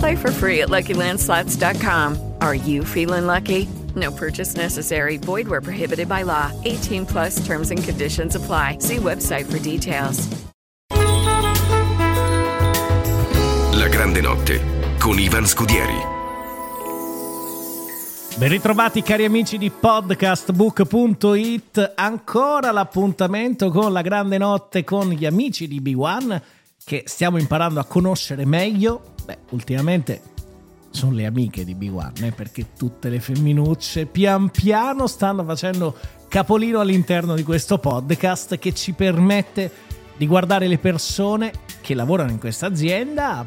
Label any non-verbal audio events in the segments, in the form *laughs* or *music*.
Play for free at LuckyLandSlots.com. Are you feeling lucky? No purchase necessary. Void where prohibited by law. 18 plus terms and conditions apply. See website for details. La grande notte con Ivan Scudieri. Ben ritrovati cari amici di podcastbook.it, ancora l'appuntamento con la grande notte con gli amici di B1 che stiamo imparando a conoscere meglio. Beh, ultimamente sono le amiche di B1 eh, perché tutte le femminucce pian piano stanno facendo capolino all'interno di questo podcast che ci permette di guardare le persone che lavorano in questa azienda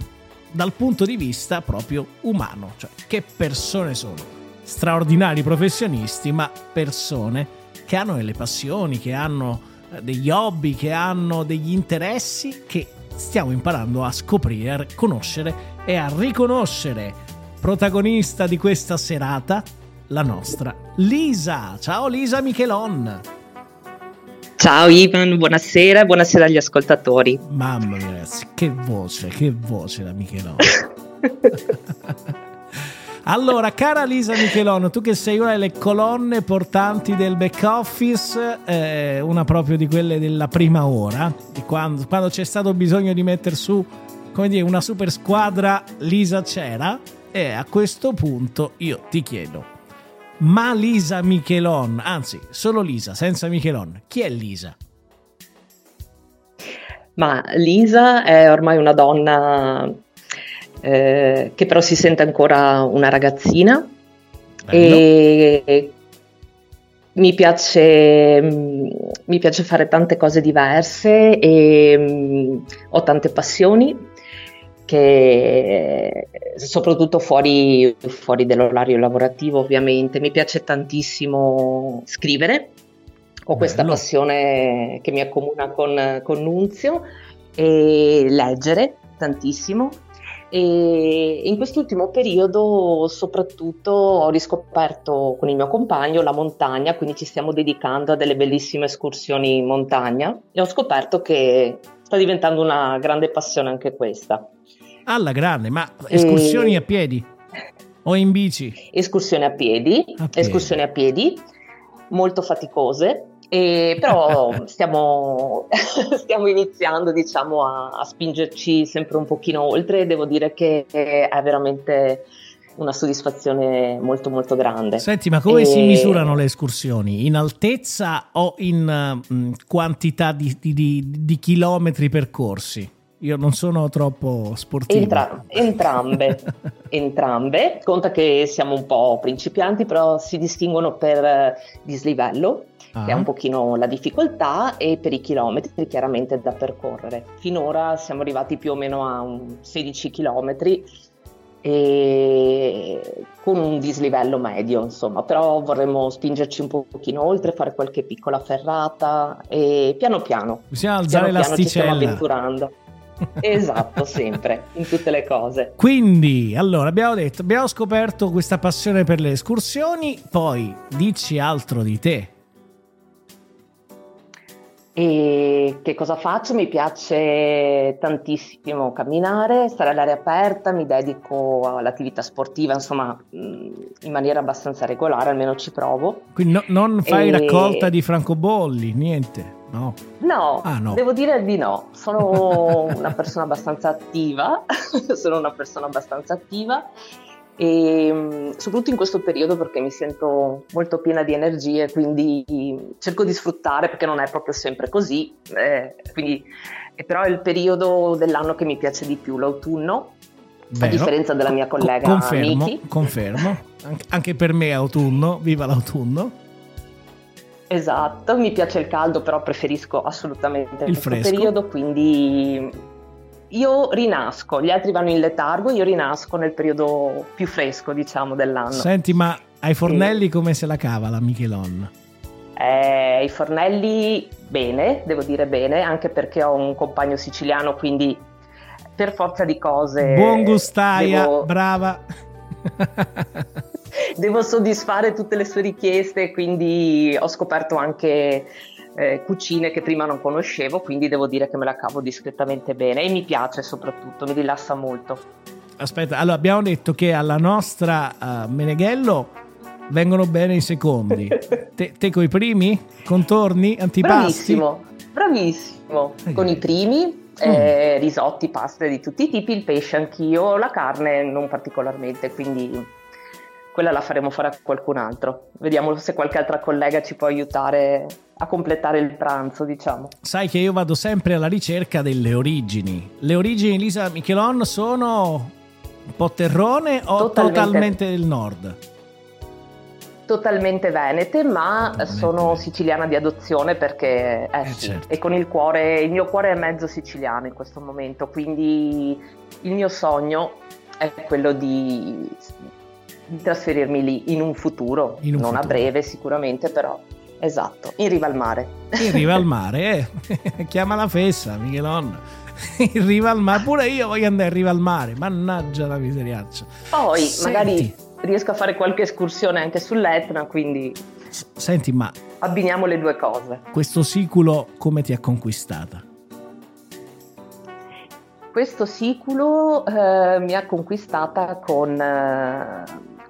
dal punto di vista proprio umano, cioè che persone sono? Straordinari professionisti, ma persone che hanno delle passioni, che hanno eh, degli hobby, che hanno degli interessi che stiamo imparando a scoprire, a conoscere e a riconoscere. Protagonista di questa serata, la nostra Lisa. Ciao Lisa Michelon. Ciao Ivan, buonasera, buonasera agli ascoltatori. Mamma mia ragazzi, che voce, che voce la Michelon. *laughs* Allora, cara Lisa Michelon, tu che sei una delle colonne portanti del back office, eh, una proprio di quelle della prima ora, quando, quando c'è stato bisogno di mettere su, come dire, una super squadra, Lisa c'era. E a questo punto io ti chiedo, ma Lisa Michelon, anzi, solo Lisa, senza Michelon, chi è Lisa? Ma Lisa è ormai una donna eh, che però si sente ancora una ragazzina. Bello. e mi piace, mm, mi piace fare tante cose diverse e mm, ho tante passioni che soprattutto fuori, fuori dall'orario lavorativo ovviamente. Mi piace tantissimo scrivere. Ho questa Bello. passione che mi accomuna con, con Nunzio. E leggere tantissimo e in quest'ultimo periodo soprattutto ho riscoperto con il mio compagno la montagna, quindi ci stiamo dedicando a delle bellissime escursioni in montagna e ho scoperto che sta diventando una grande passione anche questa. Alla grande, ma escursioni E- a piedi o in bici? Escursioni a piedi, A piedi. escursioni a piedi, molto faticose, e però stiamo, *laughs* stiamo iniziando diciamo, a, a spingerci sempre un pochino oltre e devo dire che è veramente una soddisfazione molto molto grande. Senti, ma come E- si misurano le escursioni? In altezza o in mh, quantità di, di- di- di chilometri percorsi? Io non sono troppo sportivo. Entra- entrambe, *laughs* entrambe. Conta che siamo un po' principianti, però si distinguono per eh, dislivello, che è Ah. un pochino la difficoltà, e per i chilometri chiaramente da percorrere. Finora siamo arrivati più o meno a un 16 chilometri e con un dislivello medio, insomma, però vorremmo spingerci un pochino oltre, fare qualche piccola ferrata e piano piano, Bisogna alzare piano piano ci stiamo l'asticella. avventurando. Esatto, sempre, in tutte le cose. Quindi, allora, abbiamo detto, abbiamo scoperto questa passione per le escursioni, poi dici altro di te. E che cosa faccio? Mi piace tantissimo camminare, stare all'aria aperta, mi dedico all'attività sportiva, insomma, mh, in maniera abbastanza regolare, almeno ci provo. Quindi no- non fai E- raccolta di francobolli, niente, no. No, Ah, no. devo dire di no, sono una persona abbastanza attiva, *laughs* sono una persona abbastanza attiva e mm, soprattutto in questo periodo perché mi sento molto piena di energie, quindi cerco di sfruttare perché non è proprio sempre così, eh, quindi, però è il periodo dell'anno che mi piace di più, l'autunno, Vero. a differenza della mia collega confermo, Miki. Confermo, anche per me è autunno, viva l'autunno. Esatto, mi piace il caldo, però preferisco assolutamente il fresco. periodo, quindi io rinasco, gli altri vanno in letargo, io rinasco nel periodo più fresco, diciamo, dell'anno. Senti, ma ai fornelli come se la cava la Michelon? Eh, I fornelli bene, devo dire bene, anche perché ho un compagno siciliano, quindi per forza di cose... Buon gustaia, devo... brava! *laughs* devo soddisfare tutte le sue richieste, quindi ho scoperto anche eh, cucine che prima non conoscevo, quindi devo dire che me la cavo discretamente bene e mi piace soprattutto, mi rilassa molto. Aspetta, allora abbiamo detto che alla nostra uh, Meneghello vengono bene i secondi. *laughs* te, te coi primi? Contorni? Antipasti? Bravissimo, bravissimo. Okay. Con i primi eh, risotti, paste di tutti i tipi, il pesce anch'io, la carne non particolarmente, quindi quella la faremo fare a qualcun altro. Vediamo se qualche altra collega ci può aiutare a completare il pranzo, diciamo. Sai che io vado sempre alla ricerca delle origini. Le origini di Lisa Michelon sono un po' terrone o totalmente, totalmente del nord? Totalmente venete, ma totalmente. sono siciliana di adozione perché eh, eh, sì, certo. e con il cuore, il mio cuore è mezzo siciliano in questo momento, quindi il mio sogno è quello di di trasferirmi lì in un futuro, in un non futuro. a breve sicuramente, però esatto, in riva al mare. In riva al mare, *laughs* eh. *laughs* chiama la fessa, Michelon. *laughs* In riva al mare, pure io voglio andare in riva al mare, mannaggia la miseriaccia. Poi Senti. magari riesco a fare qualche escursione anche sull'Etna, quindi... Senti, ma... Abbiniamo le due cose. Questo siculo come ti ha conquistata? Questo siculo eh, mi ha conquistata con... Eh,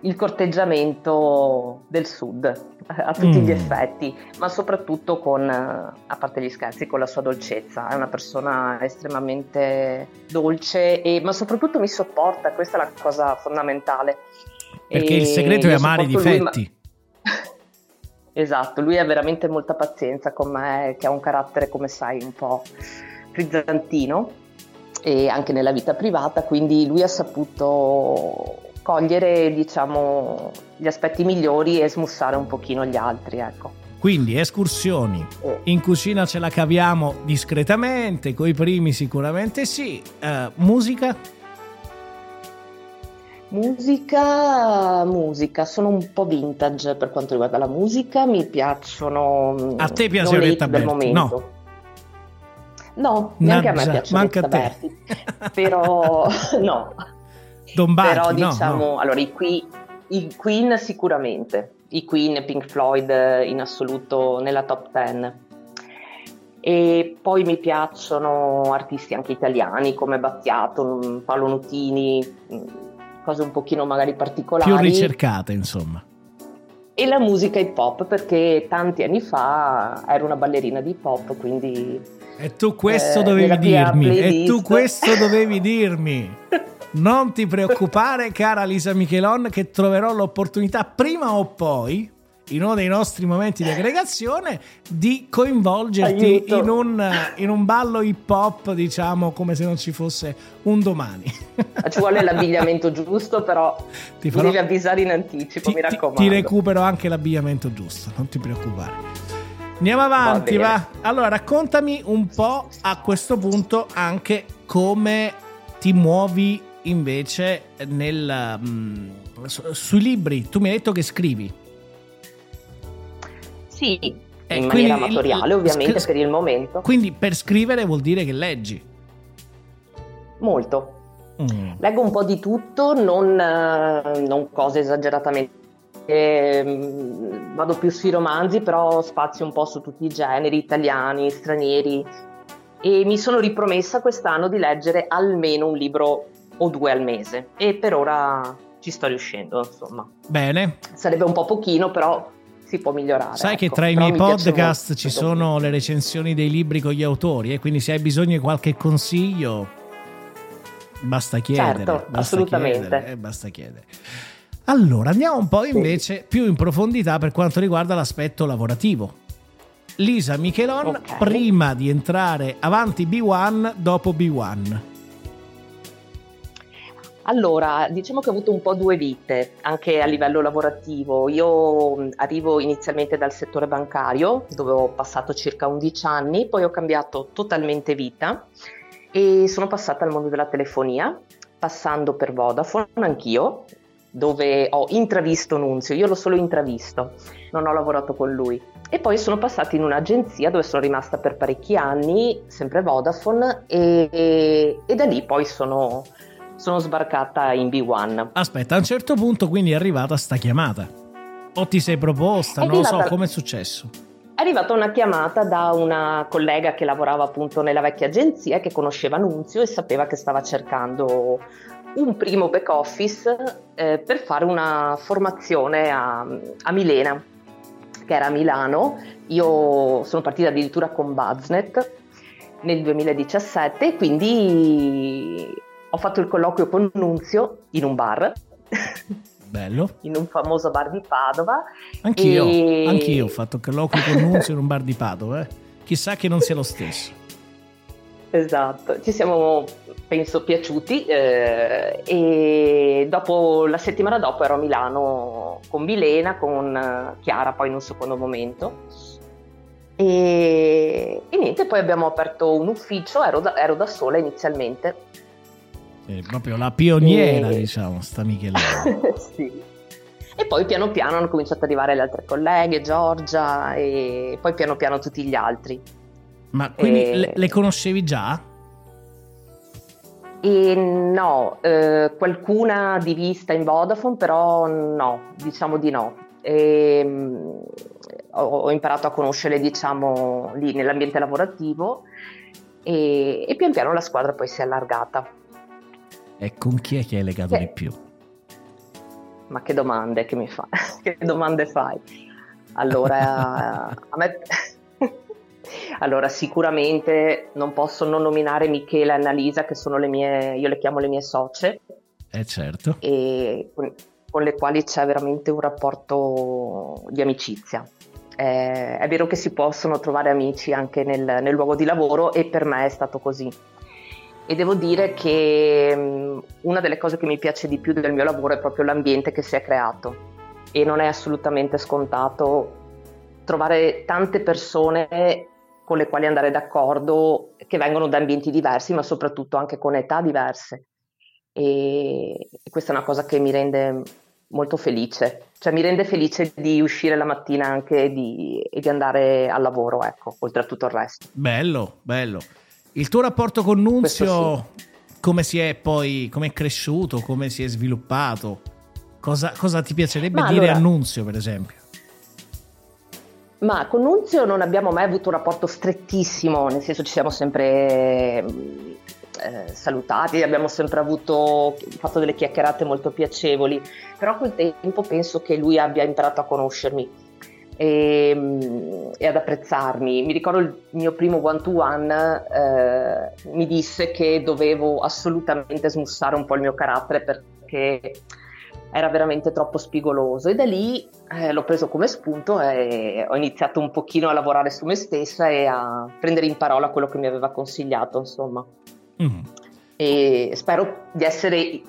il corteggiamento del sud a tutti mm. gli effetti, ma soprattutto con, a parte gli scherzi, con la sua dolcezza. È una persona estremamente dolce, e, ma soprattutto mi sopporta, questa è la cosa fondamentale. Perché e il segreto è amare i difetti. Lui, *laughs* esatto, lui ha veramente molta pazienza con me, che ha un carattere, come sai, un po' frizzantino e anche nella vita privata, quindi lui ha saputo cogliere diciamo, gli aspetti migliori e smussare un pochino gli altri. Ecco. Quindi escursioni, in cucina ce la caviamo discretamente, coi primi sicuramente sì. Uh, musica? Musica, musica, sono un po' vintage per quanto riguarda la musica, mi piacciono... A te piace Oretta Berti? No. No, neanche Naggia, a me piace Oretta Berti, però *laughs* no, Don Bacchi, Però no, diciamo, no. allora i, qui, i Queen sicuramente, i Queen e Pink Floyd in assoluto nella top 10. E poi mi piacciono artisti anche italiani come Battiato, Paolo Nutini, cose un pochino magari particolari. Più ricercate, insomma. E la musica hip hop, perché tanti anni fa ero una ballerina di hip hop, quindi... E tu questo eh, dovevi dirmi, e tu questo dovevi *laughs* dirmi. Non ti preoccupare, cara Lisa Michelon, che troverò l'opportunità prima o poi in uno dei nostri momenti di aggregazione di coinvolgerti in un, in un, ballo hip hop, diciamo come se non ci fosse un domani. Ci vuole l'abbigliamento *laughs* giusto, però ti farò... devi avvisare in anticipo, ti, mi raccomando. Ti, ti recupero anche l'abbigliamento giusto, non ti preoccupare. Andiamo avanti, va, va. Allora, raccontami un po' a questo punto anche come ti muovi invece nel, um, su, sui libri. Tu mi hai detto che scrivi. Sì, eh, in maniera amatoriale ovviamente scri- per il momento. Quindi per scrivere vuol dire che leggi. Molto. Mm. Leggo un po' di tutto, non, non cose esageratamente eh, vado più sui romanzi, però spazio un po' su tutti i generi, italiani, stranieri. E mi sono ripromessa quest'anno di leggere almeno un libro o due al mese e per ora ci sto riuscendo, insomma. Bene. Sarebbe un po' pochino, però si può migliorare. Sai ecco. che tra i miei podcast ci sono le recensioni dei libri con gli autori e eh? quindi se hai bisogno di qualche consiglio Basta chiedere. Certo, basta assolutamente. Chiedere, eh, basta chiedere. Allora, andiamo un po' invece più in profondità per quanto riguarda l'aspetto lavorativo. Lisa Michelon, Ok. prima di entrare avanti B1, dopo B1. Allora, diciamo che ho avuto un po' due vite, anche a livello lavorativo. Io arrivo inizialmente dal settore bancario, dove ho passato circa 11 anni, poi ho cambiato totalmente vita e sono passata al mondo della telefonia, passando per Vodafone anch'io, dove ho intravisto Nunzio, io l'ho solo intravisto, non ho lavorato con lui. E poi sono passata in un'agenzia dove sono rimasta per parecchi anni, sempre Vodafone, e, e da lì poi sono, sono sbarcata in B1. Aspetta, a un certo punto quindi è arrivata sta chiamata. O ti sei proposta, È non lo so, arrivata- come è successo? È arrivata una chiamata da una collega che lavorava appunto nella vecchia agenzia e che conosceva Nunzio e sapeva che stava cercando un primo back office eh, per fare una formazione a, a Milena, che era a Milano. Io sono partita addirittura con Buzznet nel 2017 e quindi ho fatto il colloquio con Nunzio in un bar, Bello. *laughs* in un famoso bar di Padova. Anch'io, E- anch'io ho fatto colloquio con Nunzio in un bar di Padova. eh. Chissà che non sia lo stesso. Esatto, ci siamo penso piaciuti eh, e dopo la settimana dopo ero a Milano con Milena, con eh, Chiara poi in un secondo momento e, e niente, poi abbiamo aperto un ufficio, ero da, ero da sola inizialmente. È proprio la pioniera, E- diciamo, sta Michelona. *laughs* sì. E poi piano piano hanno cominciato ad arrivare le altre colleghe, Giorgia e poi piano piano tutti gli altri. Ma quindi E- le, le conoscevi già? E no, eh, qualcuna di vista in Vodafone, però no, diciamo di no. Ehm, ho, ho imparato a conoscerle, diciamo, lì nell'ambiente lavorativo e, e pian piano la squadra poi si è allargata. E con chi è che hai legato Sì. di più? Ma che domande che mi fai? *laughs* che domande fai? Allora, *laughs* a me... allora, sicuramente non posso non nominare Michela e Annalisa, che sono le mie, io le chiamo le mie socie, Eh certo. e con, con le quali c'è veramente un rapporto di amicizia. Eh, è vero che si possono trovare amici anche nel, nel luogo di lavoro e per me è stato così. E devo dire che mh, una delle cose che mi piace di più del mio lavoro è proprio l'ambiente che si è creato e non è assolutamente scontato trovare tante persone con le quali andare d'accordo che vengono da ambienti diversi ma soprattutto anche con età diverse e questa è una cosa che mi rende molto felice, cioè mi rende felice di uscire la mattina anche di- e di andare al lavoro, ecco, oltre a tutto il resto. Bello, bello. Il tuo rapporto con Nunzio, Questo come si è poi, come è cresciuto, come si è sviluppato? Cosa, cosa ti piacerebbe Ma dire allora- a Nunzio, per esempio? Ma con Nunzio non abbiamo mai avuto un rapporto strettissimo, nel senso ci siamo sempre mh, eh, salutati, abbiamo sempre avuto fatto delle chiacchierate molto piacevoli, però col tempo penso che lui abbia imparato a conoscermi e, mh, e ad apprezzarmi. Mi ricordo il mio primo one to one, eh, mi disse che dovevo assolutamente smussare un po' il mio carattere perché era veramente troppo spigoloso e da lì eh, l'ho preso come spunto e ho iniziato un pochino a lavorare su me stessa e a prendere in parola quello che mi aveva consigliato, insomma. Mm. E spero di, essere,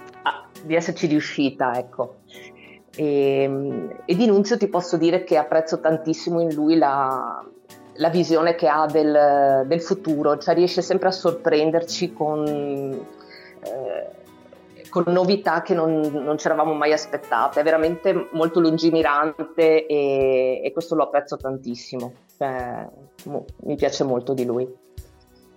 di esserci riuscita, ecco. E, e di Nunzio ti posso dire che apprezzo tantissimo in lui la, la visione che ha del, del futuro, cioè riesce sempre a sorprenderci con, con novità che non, non ci eravamo mai aspettate, è veramente molto lungimirante e, e questo lo apprezzo tantissimo, Cioè, mo- mi piace molto di lui.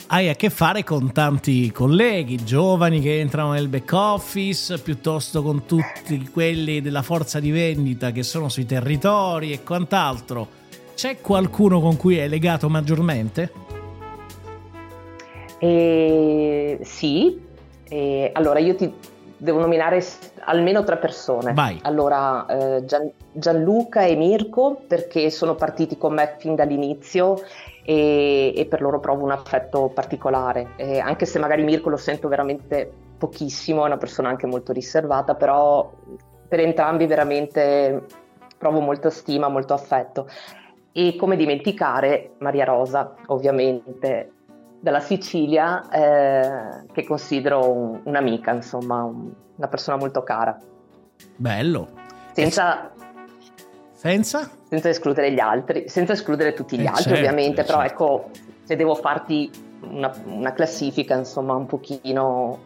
Hai a che fare con tanti colleghi giovani che entrano nel back office, piuttosto con tutti quelli della forza di vendita che sono sui territori e quant'altro. C'è qualcuno con cui è legato maggiormente? E, sì, e, allora io ti devo nominare almeno tre persone. Vai. Allora, eh, Gian- Gianluca e Mirko, perché sono partiti con me fin dall'inizio e, e per loro provo un affetto particolare. E anche se magari Mirko lo sento veramente pochissimo, è una persona anche molto riservata, però per entrambi veramente provo molta stima, molto affetto. E come dimenticare Maria Rosa, ovviamente, dalla Sicilia, eh, che considero un, un'amica, insomma, un, una persona molto cara. Bello. Senza, senza? senza escludere gli altri, senza escludere tutti gli Eh, altri, certo, ovviamente, eh, però certo. ecco, se devo farti una, una classifica, insomma, un pochino,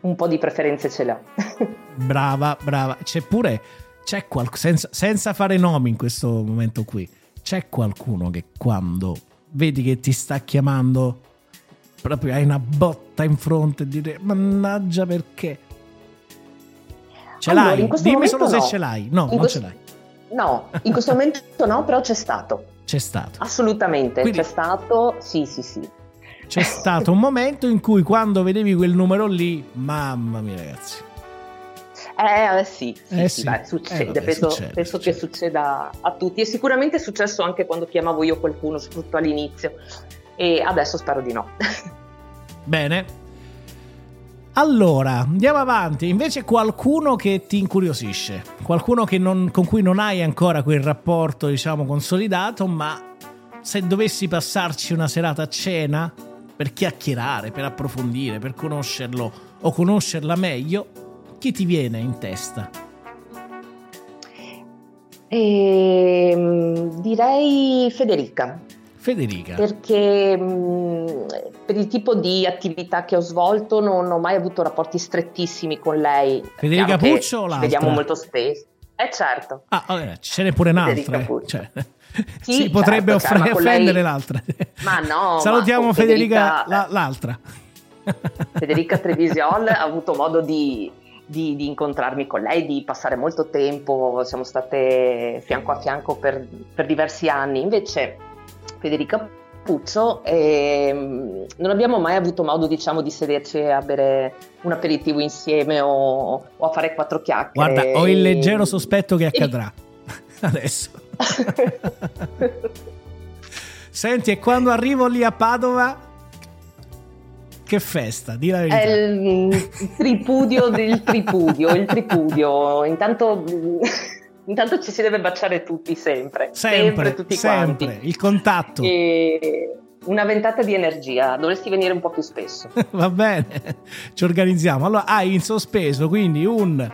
un po' di preferenze ce l'ho. *laughs* Brava, brava. C'è pure, c'è qual- senza, senza fare nomi in questo momento qui, c'è qualcuno che quando vedi che ti sta chiamando, proprio hai una botta in fronte e dire, mannaggia perché? Ce Allora, l'hai? Dimmi solo se no. ce l'hai. No, In non questo- ce l'hai. No, in questo momento no, però c'è stato. C'è stato. Assolutamente, Quindi- c'è stato, sì, sì, sì. C'è stato un momento in cui quando vedevi quel numero lì, mamma mia ragazzi. Eh, eh, sì, sì, Eh sì, beh, Eh, succede, vabbè, penso, succede, penso succede. che succeda a tutti e sicuramente è successo anche quando chiamavo io qualcuno, soprattutto all'inizio e adesso spero di no. *laughs* Bene. Allora, andiamo avanti. Invece qualcuno che ti incuriosisce, qualcuno che non- con cui non hai ancora quel rapporto, diciamo, consolidato, ma se dovessi passarci una serata a cena per chiacchierare, per approfondire, per conoscerlo o conoscerla meglio, chi ti viene in testa? Ehm, direi Federica, Federica. perché mh, per il tipo di attività che ho svolto non ho mai avuto rapporti strettissimi con lei. Federica Chiaro che Puccio o l'altra? vediamo molto spesso. Eh certo. Ah, vabbè, ce n'è pure un'altra. Federica eh. Cioè, Sì, *laughs* si potrebbe certo, cioè, offre- ma con lei- offendere l'altra. Ma no, ma *laughs* Salutiamo con Federica, Federica- la- l'altra. Federica Trevisiol *laughs* ha avuto modo di, di- di incontrarmi con lei, di passare molto tempo, siamo state fianco a fianco per, per diversi anni. Invece Federica Puccio ehm, non abbiamo mai avuto modo diciamo, di sederci a bere un aperitivo insieme o, o a fare quattro chiacchiere. Guarda, ho il leggero E- sospetto che e- *laughs* accadrà. *laughs* Adesso. *laughs* Senti, e quando arrivo lì a Padova, che festa, di la verità. È il, il tripudio del tripudio, il tripudio. Intanto, *laughs* intanto ci si deve baciare tutti sempre. sempre, tutti sempre, quanti. il contatto. E una ventata di energia, dovresti venire un po' più spesso. *laughs* Va bene, ci organizziamo. Allora, hai in sospeso quindi un,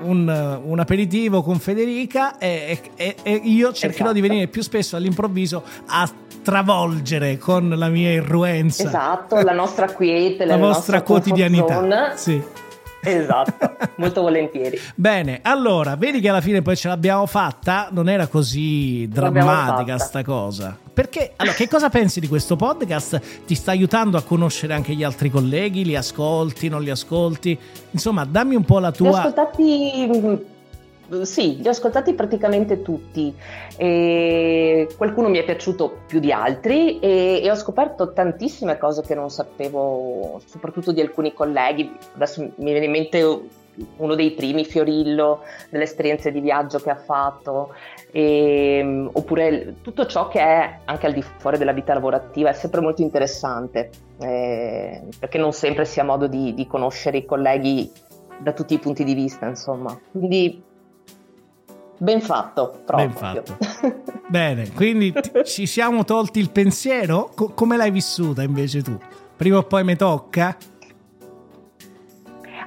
un, un aperitivo con Federica e, e- e io cercherò Esatto. di venire più spesso all'improvviso a travolgere con la mia irruenza Esatto, la nostra quiete, la la, vostra quotidianità. Sì. Esatto, *laughs* molto volentieri. Bene, allora, vedi che alla fine poi ce l'abbiamo fatta, non era così drammatica sta cosa. Perché, allora, che cosa pensi di questo podcast? Ti sta aiutando a conoscere anche gli altri colleghi? Li ascolti, non li ascolti? Insomma, dammi un po' la Li tua... ascoltati, mm, sì, li ho ascoltati praticamente tutti. E qualcuno mi è piaciuto più di altri e, e ho scoperto tantissime cose che non sapevo, soprattutto di alcuni colleghi. Adesso mi viene in mente uno dei primi, Fiorillo, delle esperienze di viaggio che ha fatto, e, oppure tutto ciò che è anche al di fuori della vita lavorativa è sempre molto interessante, eh, perché non sempre si ha modo di, di conoscere i colleghi da tutti i punti di vista, insomma. Quindi ben fatto, proprio. Ben fatto. Bene, quindi *laughs* ci siamo tolti il pensiero? Co- come l'hai vissuta invece tu? Prima o poi mi tocca?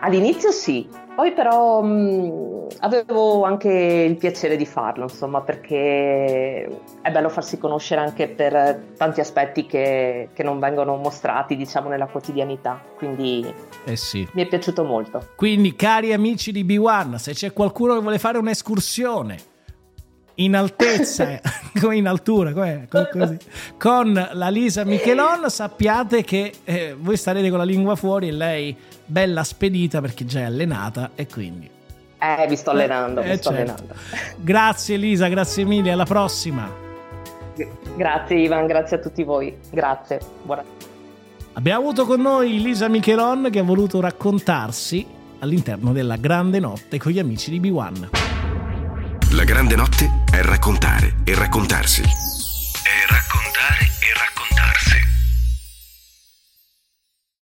All'inizio sì, poi però mh, avevo anche il piacere di farlo, insomma, perché è bello farsi conoscere anche per tanti aspetti che, che non vengono mostrati, diciamo, nella quotidianità. Quindi Eh sì. mi è piaciuto molto. Quindi, cari amici di B1, se c'è qualcuno che vuole fare un'escursione in altezza, *laughs* come in altura, com'è? Co- così, con la Lisa Michelon, sappiate che eh, voi starete con la lingua fuori e lei bella spedita perché già è allenata e quindi. Eh, vi sto allenando, vi Eh, sto certo. allenando. Grazie Lisa, grazie mille, alla prossima. Grazie Ivan, grazie a tutti voi. Grazie. Buona- Abbiamo avuto con noi Lisa Michelon che ha voluto raccontarsi all'interno della grande notte con gli amici di B1. La grande notte è raccontare e raccontarsi.